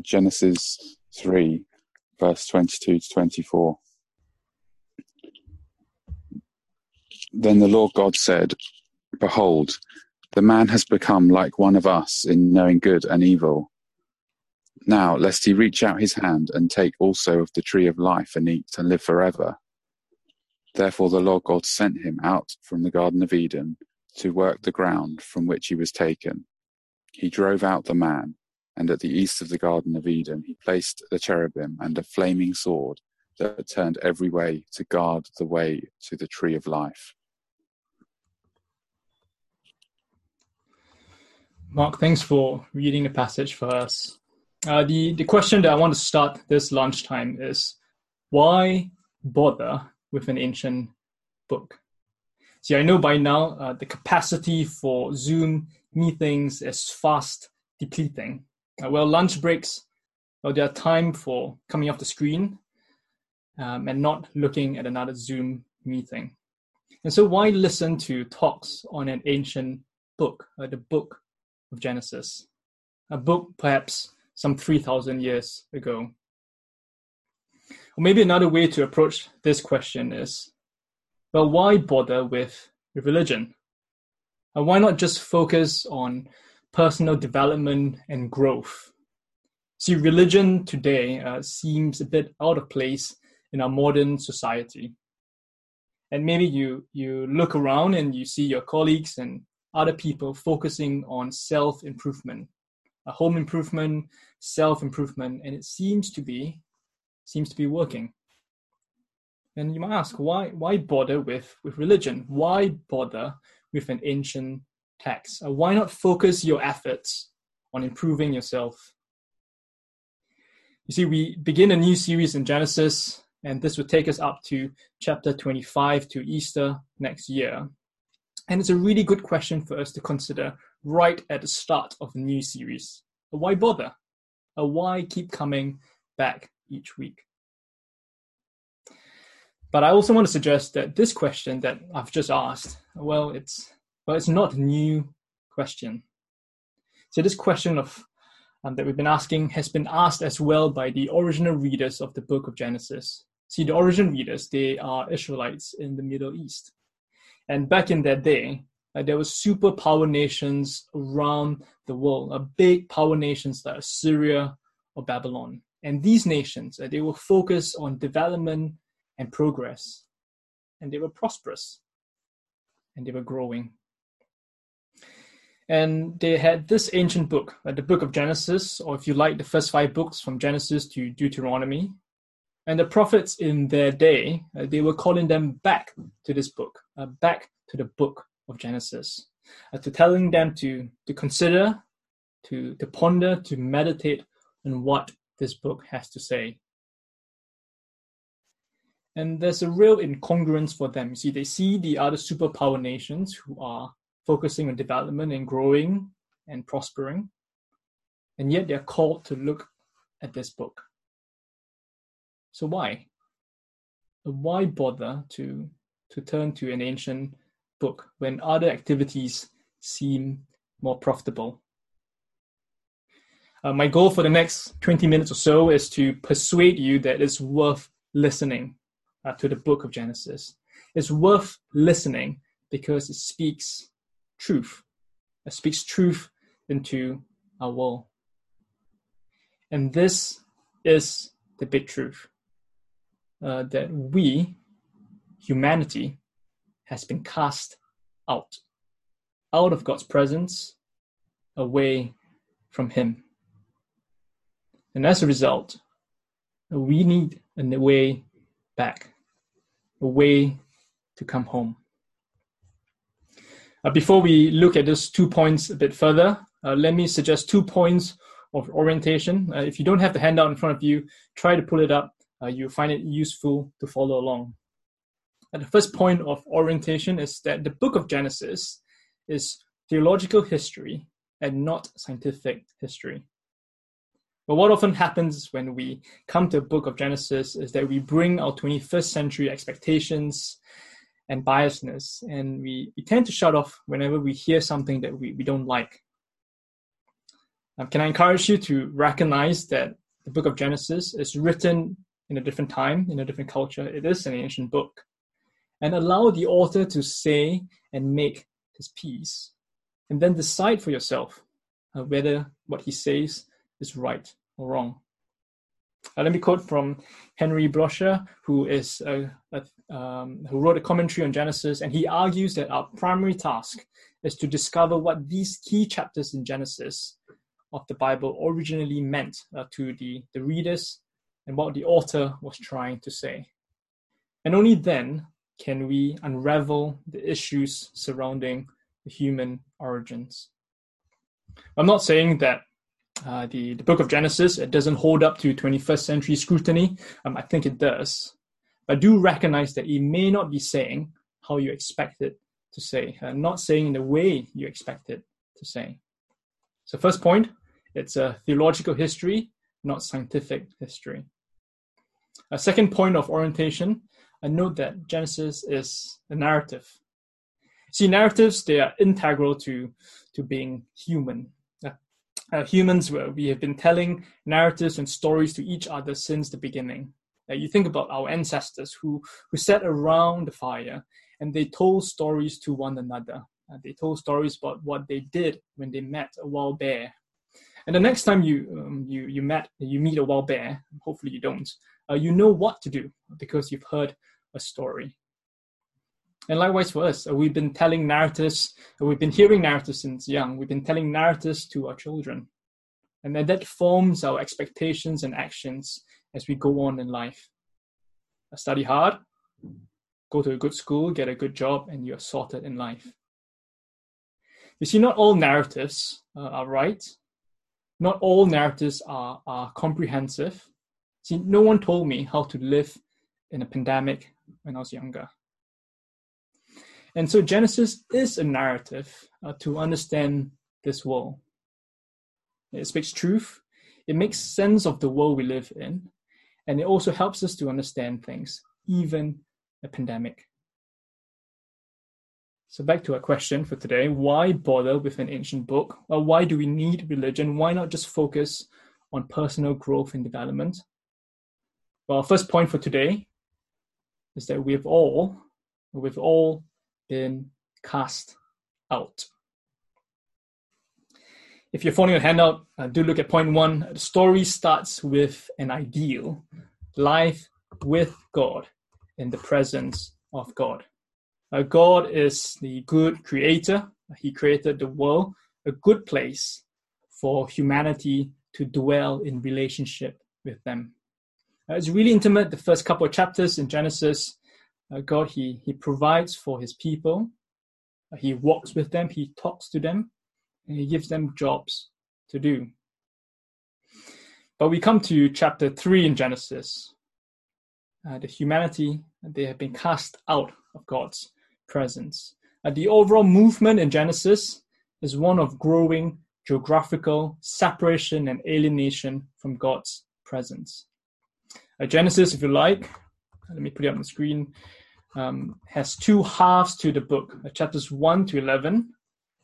Genesis 3, verse 22 to 24. Then the Lord God said, Behold, the man has become like one of us in knowing good and evil. Now, lest he reach out his hand and take also of the tree of life and eat and live forever. Therefore, the Lord God sent him out from the Garden of Eden to work the ground from which he was taken. He drove out the man, and at the east of the Garden of Eden, he placed the cherubim and a flaming sword that turned every way to guard the way to the tree of life. Mark, thanks for reading the passage for us. Uh, the, the question that I want to start this lunchtime is why bother with an ancient book? See, I know by now uh, the capacity for Zoom meetings is fast depleting. Uh, well, lunch breaks, well, there are time for coming off the screen um, and not looking at another Zoom meeting. And so, why listen to talks on an ancient book, uh, the book of Genesis, a book perhaps some 3,000 years ago. Or maybe another way to approach this question is well, why bother with, with religion? And why not just focus on personal development and growth? See, religion today uh, seems a bit out of place in our modern society. And maybe you, you look around and you see your colleagues and other people focusing on self improvement, a home improvement, self improvement, and it seems to be seems to be working. And you might ask, why why bother with, with religion? Why bother with an ancient Uh, why not focus your efforts on improving yourself? You see, we begin a new series in Genesis, and this will take us up to chapter 25 to Easter next year. And it's a really good question for us to consider right at the start of the new series. Why bother? Why keep coming back each week? But I also want to suggest that this question that I've just asked, well, it's well, it's not a new question. So this question of um, that we've been asking has been asked as well by the original readers of the book of Genesis. See, the original readers, they are Israelites in the Middle East. And back in that day, uh, there were superpower nations around the world, uh, big power nations like Assyria or Babylon. And these nations, uh, they were focused on development and progress. And they were prosperous. And they were growing. And they had this ancient book, uh, the book of Genesis, or if you like, the first five books from Genesis to Deuteronomy. And the prophets in their day, uh, they were calling them back to this book, uh, back to the book of Genesis, uh, to telling them to, to consider, to, to ponder, to meditate on what this book has to say. And there's a real incongruence for them. You see, they see the other superpower nations who are focusing on development and growing and prospering, and yet they're called to look at this book. So why? Why bother to to turn to an ancient book when other activities seem more profitable? Uh, my goal for the next 20 minutes or so is to persuade you that it's worth listening uh, to the book of Genesis. It's worth listening because it speaks truth. It speaks truth into our world. And this is the big truth uh, that we, humanity, has been cast out, out of God's presence, away from Him. And as a result, we need a way back, a way to come home. Uh, before we look at those two points a bit further, uh, let me suggest two points of orientation. Uh, if you don't have the handout in front of you, try to pull it up uh, you find it useful to follow along. And the first point of orientation is that the book of Genesis is theological history and not scientific history. But what often happens when we come to the book of Genesis is that we bring our 21st century expectations and biasness, and we, we tend to shut off whenever we hear something that we, we don't like. Um, can I encourage you to recognize that the book of Genesis is written in a different time, in a different culture? It is an ancient book. And allow the author to say and make his piece, and then decide for yourself uh, whether what he says is right or wrong. Uh, let me quote from Henri Blocher, who is a, a, um, who wrote a commentary on Genesis, and he argues that our primary task is to discover what these key chapters in Genesis of the Bible originally meant uh, to the, the readers and what the author was trying to say. And only then can we unravel the issues surrounding the human origins. I'm not saying that uh, the, the book of Genesis it doesn't hold up to 21st century scrutiny. Um, I think it does. But do recognize that it may not be saying how you expect it to say, uh, not saying in the way you expect it to say. So, first point it's a theological history, not scientific history. A second point of orientation, I note that Genesis is a narrative. See, narratives, they are integral to, to being human. Uh, uh, humans, we have been telling narratives and stories to each other since the beginning. You think about our ancestors who, who sat around the fire and they told stories to one another. Uh, they told stories about what they did when they met a wild bear and the next time you um, you you met you meet a wild bear, hopefully you don't, uh, you know what to do because you've heard a story. And likewise for us, uh, we've been telling narratives, uh, we've been hearing narratives since young. We've been telling narratives to our children, and then that forms our expectations and actions as we go on in life. Study hard, go to a good school, get a good job, and you're sorted in life. You see, not all narratives uh, are right, not all narratives are, are comprehensive. See, no one told me how to live in a pandemic when I was younger. And so Genesis is a narrative uh, to understand this world. It speaks truth, it makes sense of the world we live in, and it also helps us to understand things, even a pandemic. So back to our question for today, why bother with an ancient book? Well, why do we need religion? Why not just focus on personal growth and development? Well, first point for today is that we've all, we've all been cast out. If you're following your handout, uh, do look at point one. The story starts with an ideal life with God in the presence of God. Uh, God is the good creator. He created the world, a good place for humanity to dwell in relationship with them. Uh, it's really intimate. The first couple of chapters in Genesis, uh, God he he provides for his people. Uh, he walks with them. He talks to them, he gives them jobs to do. But we come to chapter three in Genesis. Uh, the humanity they have been cast out of God's presence. Uh, the overall movement in Genesis is one of growing geographical separation and alienation from God's presence. Uh, Genesis, if you like, let me put it on the screen, um, has two halves to the book uh, chapters 1 to 11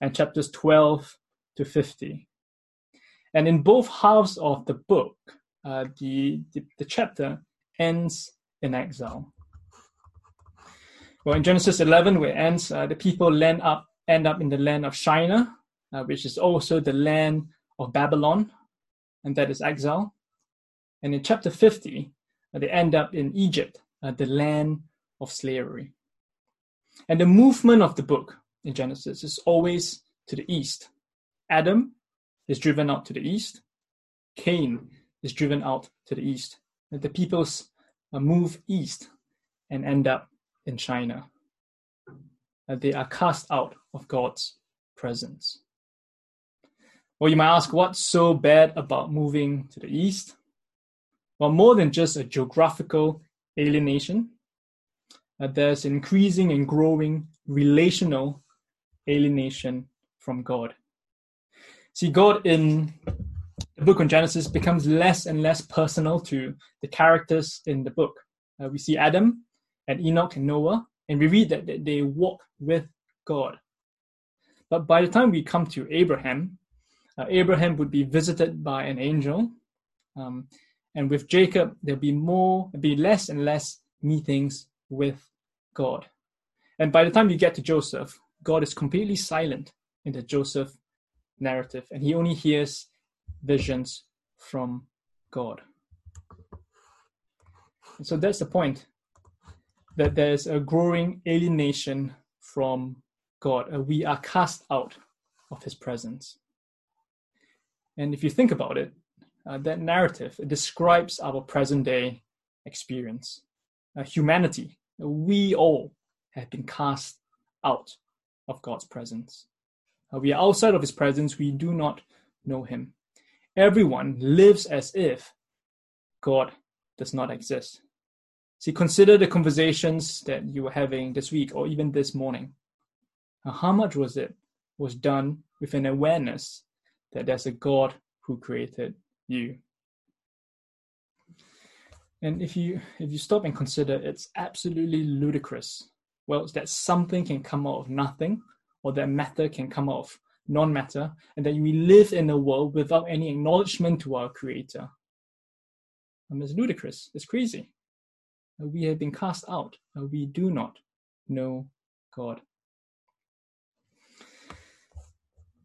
and chapters 12 to 50. And in both halves of the book, uh, the, the, the chapter ends in exile. Well, in Genesis 11, where it ends, uh, the people land up, end up in the land of Shinar, uh, which is also the land of Babylon, and that is exile. And in chapter 50, uh, they end up in Egypt, uh, the land of slavery. And the movement of the book in Genesis is always to the east. Adam is driven out to the east. Cain is driven out to the east. And the peoples uh, move east and end up in Shinar. That they are cast out of God's presence. Well, you might ask, what's so bad about moving to the east? Well, more than just a geographical alienation, uh, there's increasing and growing relational alienation from God. See, God in the book on Genesis becomes less and less personal to the characters in the book. Uh, we see Adam and Enoch and Noah, and we read that, they walk with God. But by the time we come to Abraham, uh, Abraham would be visited by an angel. Um, and with Jacob, there'll be more, there'll be less and less meetings with God. And by the time you get to Joseph, God is completely silent in the Joseph narrative, and he only hears visions from God. And so that's the point that there's a growing alienation from God. We are cast out of his presence. And if you think about it, uh, that narrative it describes our present day experience. Uh, humanity, we all have been cast out of God's presence. Uh, we are outside of his presence, we do not know him. Everyone lives as if God does not exist. See, consider the conversations that you were having this week or even this morning. Now, how much was it was done with an awareness that there's a God who created you? And if you if you stop and consider, it's absolutely ludicrous. Well, it's that something can come out of nothing, or that matter can come out of non-matter, and that we live in a world without any acknowledgement to our Creator. I mean, it's ludicrous. It's crazy. We have been cast out. We do not know God.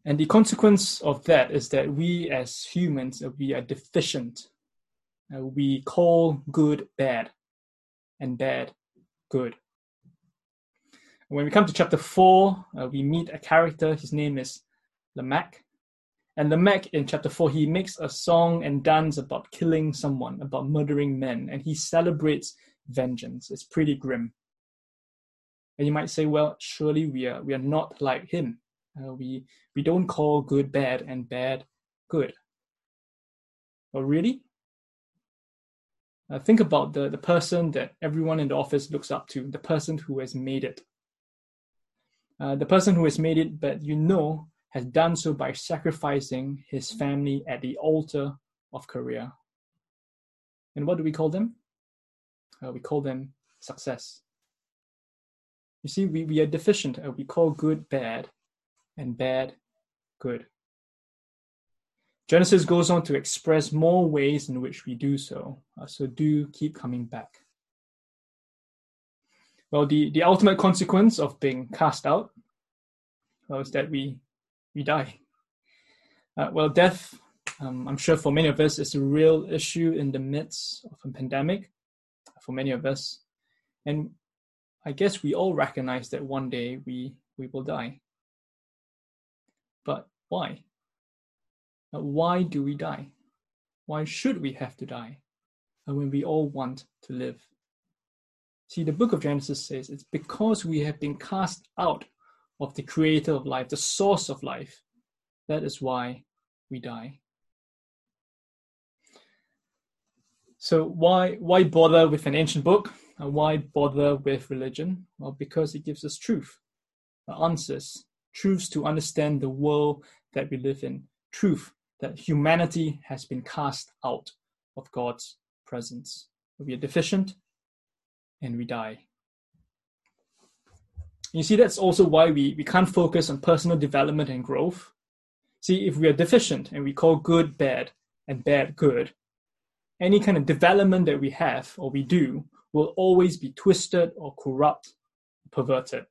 And the consequence of that is that we as humans, uh, we are deficient. Uh, we call good bad and bad good. When we come to chapter 4, uh, we meet a character. His name is Lamech. And Lamech in chapter 4, he makes a song and dance about killing someone, about murdering men, and he celebrates vengeance. It's pretty grim. And you might say, well, surely we are, we are not like him. Uh, we, we don't call good bad and bad good. Well, really? Uh, think about the, the person that everyone in the office looks up to, the person who has made it. Uh, the person who has made it, but you know has done so by sacrificing his family at the altar of career. And what do we call them? Uh, we call them success. You see, we, we are deficient. Uh, we call good bad and bad good. Genesis goes on to express more ways in which we do so, uh, so do keep coming back. Well, the, the ultimate consequence of being cast out well, is that we we die. Uh, well, death, um, I'm sure for many of us, is a real issue in the midst of a pandemic for many of us. And I guess we all recognize that one day we, we will die. But why? Uh, why do we die? Why should we have to die when we all want to live? See, the book of Genesis says it's because we have been cast out of the creator of life, the source of life. That is why we die. So why why bother with an ancient book? And why bother with religion? Well, because it gives us truth, answers, truths to understand the world that we live in, truth that humanity has been cast out of God's presence. We are deficient and we die. You see, that's also why we, we can't focus on personal development and growth. See, if we are deficient and we call good bad and bad good, any kind of development that we have or we do will always be twisted or corrupt, perverted.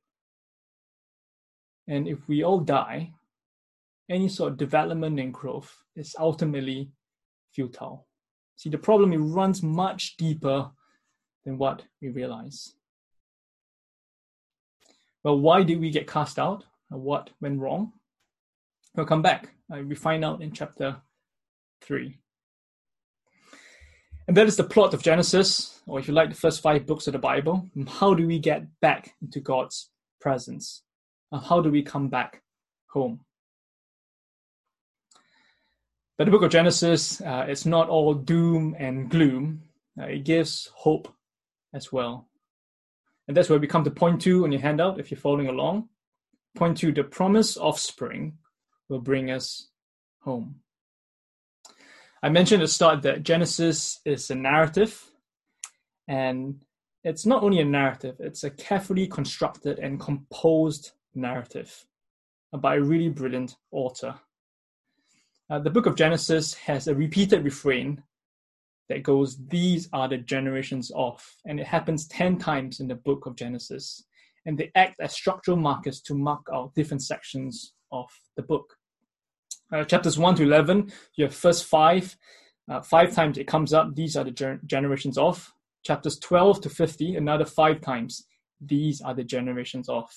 And if we all die, any sort of development and growth is ultimately futile. See, the problem it runs much deeper than what we realize. Well, why did we get cast out? What went wrong? We'll come back. Uh, we find out in chapter 3. And that is the plot of Genesis, or if you like, the first five books of the Bible. How do we get back into God's presence? How do we come back home? But the book of Genesis, uh, it's not all doom and gloom. Uh, it gives hope as well. And that's where we come to point two on your handout, if you're following along. Point two, the promise offspring will bring us home. I mentioned at the start that Genesis is a narrative, and it's not only a narrative, it's a carefully constructed and composed narrative by a really brilliant author. Uh, the book of Genesis has a repeated refrain that goes, These are the generations of. And it happens 10 times in the book of Genesis. And they act as structural markers to mark out different sections of the book. Uh, chapters 1 to 11, you have first five. Uh, five times it comes up, these are the ger- generations of. Chapters 12 to 50, another five times, these are the generations of.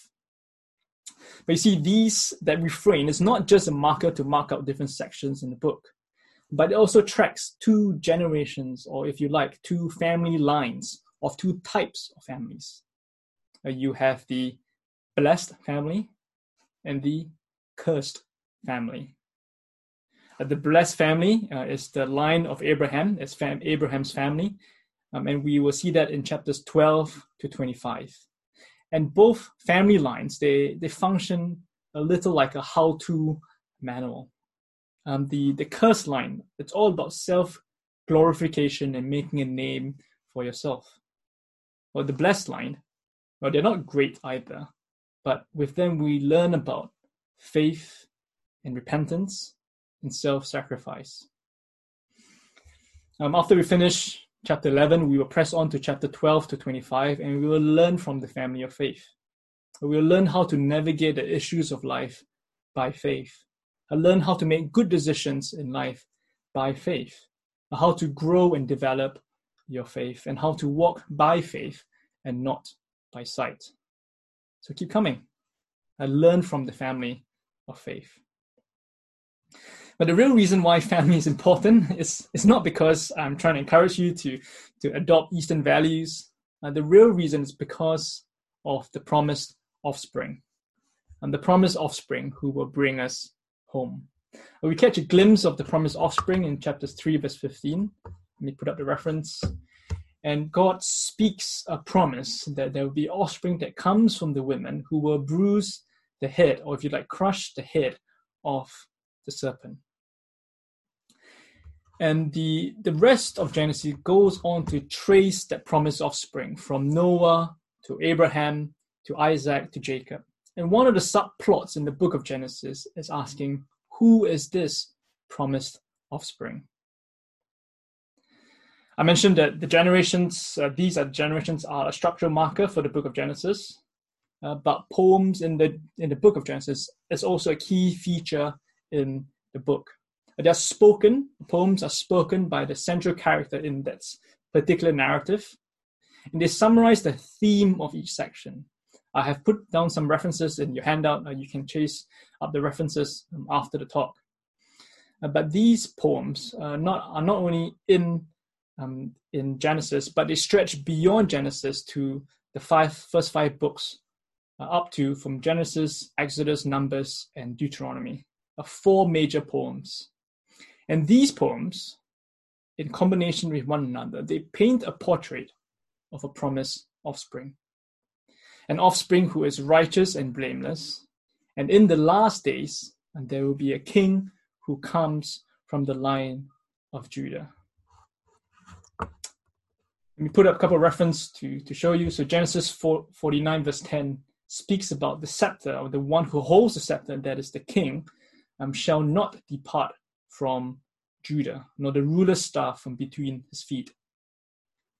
But you see, these that refrain is not just a marker to mark out different sections in the book, but it also tracks two generations, or if you like, two family lines of two types of families. Uh, you have the blessed family and the cursed family. Uh, the blessed family uh, is the line of Abraham, it's Abraham's family, um, and we will see that in chapters 12 to 25 and both family lines they they function a little like a how-to manual. Um, the the curse line it's all about self glorification and making a name for yourself. Or the blessed line, well, they're not great either, but with them we learn about faith and repentance and self-sacrifice. Um, after we finish chapter 11, we will press on to chapter 12 to 25, and we will learn from the family of faith. We will learn how to navigate the issues of life by faith. I learn how to make good decisions in life by faith. How to grow and develop your faith, and how to walk by faith and not by sight. So keep coming. I learn from the family of faith. But the real reason why family is important is, is not because I'm trying to encourage you to, to adopt Eastern values. Uh, the real reason is because of the promised offspring. And the promised offspring who will bring us home. We catch a glimpse of the promised offspring in chapters 3, verse 15. Let me put up the reference. And God speaks a promise that there will be offspring that comes from the women who will bruise the head, or if you like, crush the head of the serpent. And the, the rest of Genesis goes on to trace that promised offspring from Noah to Abraham to Isaac to Jacob. And one of the subplots in the book of Genesis is asking, who is this promised offspring? I mentioned that the generations, uh, these are generations, are a structural marker for the book of Genesis. Uh, but poems in the in the book of Genesis is also a key feature in the book. They're spoken, poems are spoken by the central character in that particular narrative, and they summarize the theme of each section. I have put down some references in your handout. You can chase up the references um, after the talk. Uh, but these poems uh, not, are not only in um, in Genesis, but they stretch beyond Genesis to the five first five books, uh, up to from Genesis, Exodus, Numbers, and Deuteronomy. Uh, four major poems. And these poems, in combination with one another, they paint a portrait of a promised offspring. An offspring who is righteous and blameless. And in the last days, there will be a king who comes from the line of Judah. Let me put up a couple of references to, to show you. So Genesis 4, 49 verse 10 speaks about the scepter, or the one who holds the scepter, that is the king, um, shall not depart from Judah, nor the ruler's staff from between his feet.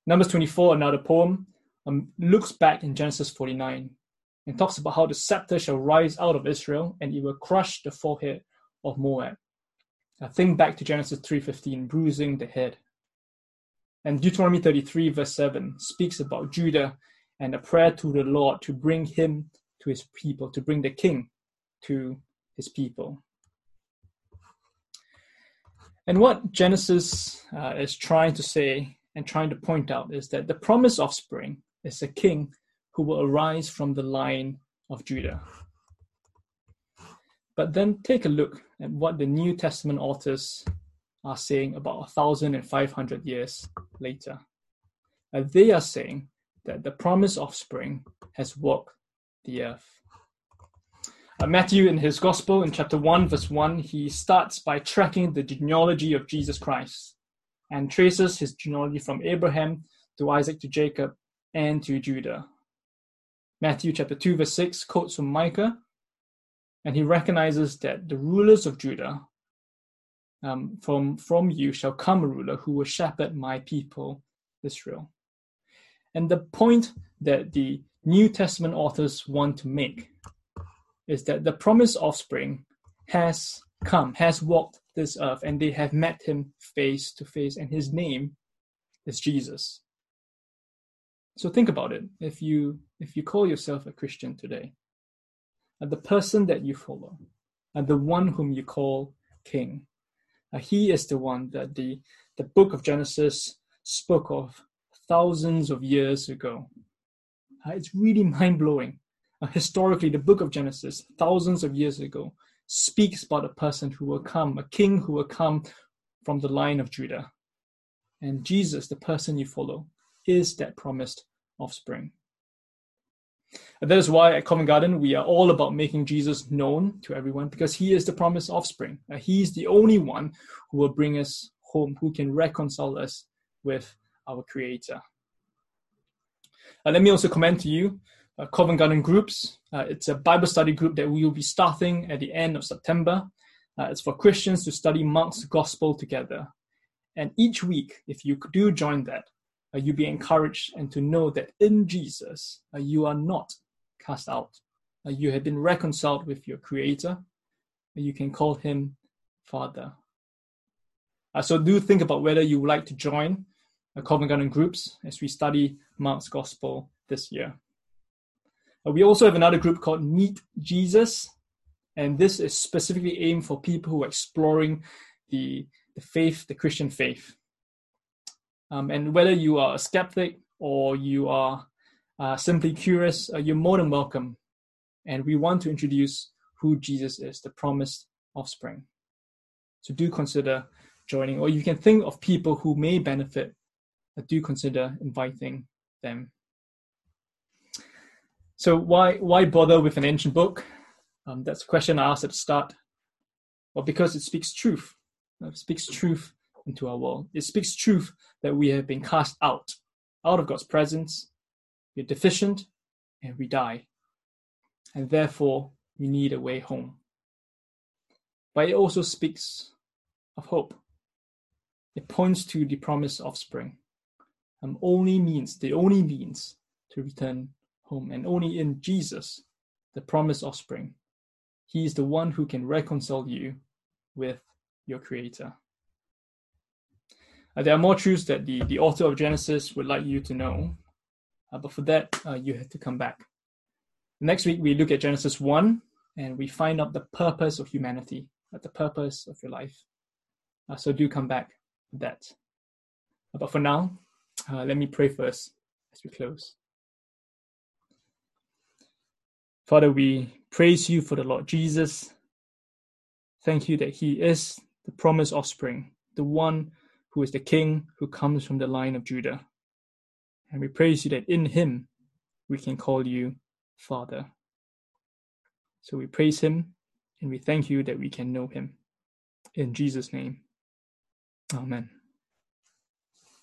Numbers 24, another poem, um, looks back in Genesis 49 and talks about how the scepter shall rise out of Israel and it will crush the forehead of Moab. I think back to Genesis 3:15, bruising the head. And Deuteronomy 33, verse 7, speaks about Judah and a prayer to the Lord to bring him to his people, to bring the king to his people. And what Genesis uh, is trying to say and trying to point out is that the promised offspring is a king who will arise from the line of Judah. But then take a look at what the New Testament authors are saying about 1,500 years later. Uh, they are saying that the promised offspring has walked the earth. Uh, Matthew, in his Gospel, in chapter 1, verse 1, he starts by tracking the genealogy of Jesus Christ and traces his genealogy from Abraham to Isaac to Jacob and to Judah. Matthew chapter 2, verse 6 quotes from Micah, and he recognizes that the rulers of Judah um, from, from you shall come a ruler who will shepherd my people, Israel. And the point that the New Testament authors want to make is that the promised offspring has come, has walked this earth, and they have met him face to face, and his name is Jesus. So think about it. If you if you call yourself a Christian today, and the person that you follow, and the one whom you call King, uh, he is the one that the the book of Genesis spoke of thousands of years ago. Uh, it's really mind blowing. Uh, historically, the book of Genesis, thousands of years ago, speaks about a person who will come, a king who will come from the line of Judah. And Jesus, the person you follow, is that promised offspring. And that is why at Covent Garden we are all about making Jesus known to everyone because he is the promised offspring. He is the only one who will bring us home, who can reconcile us with our Creator. Uh, let me also commend to you uh, Covent Garden Groups. Uh, it's a Bible study group that we will be starting at the end of September. Uh, it's for Christians to study Mark's Gospel together. And each week, if you do join that, uh, you'll be encouraged and to know that in Jesus, uh, you are not cast out. Uh, you have been reconciled with your Creator. you can call Him Father. so do think about whether you would like to join uh, Covent Garden groups as we study Mark's Gospel this year. We also have another group called Meet Jesus, and this is specifically aimed for people who are exploring the, the faith, the Christian faith. Um, and whether you are a skeptic or you are uh, simply curious, uh, you're more than welcome. And we want to introduce who Jesus is, the promised offspring. So do consider joining, or you can think of people who may benefit do consider inviting them. So why why bother with an ancient book? Um, that's a question I asked at the start. Well, because it speaks truth. It speaks truth into our world. It speaks truth that we have been cast out, out of God's presence. We're deficient and we die. And therefore, we need a way home. But it also speaks of hope. It points to the promised offspring um, only means, the only means to return home, and only in Jesus, the promised offspring. He is the one who can reconcile you with your Creator. Uh, there are more truths that the, the author of Genesis would like you to know, uh, but for that, uh, you have to come back. Next week, we look at Genesis 1 and we find out the purpose of humanity, uh, the purpose of your life. Uh, so do come back for that. Uh, but for now, let me pray first as we close. Father, we praise you for the Lord Jesus. Thank you that he is the promised offspring, the one who is the king who comes from the line of Judah. And we praise you that in him we can call you Father. So we praise him and we thank you that we can know him. In Jesus' name, Amen.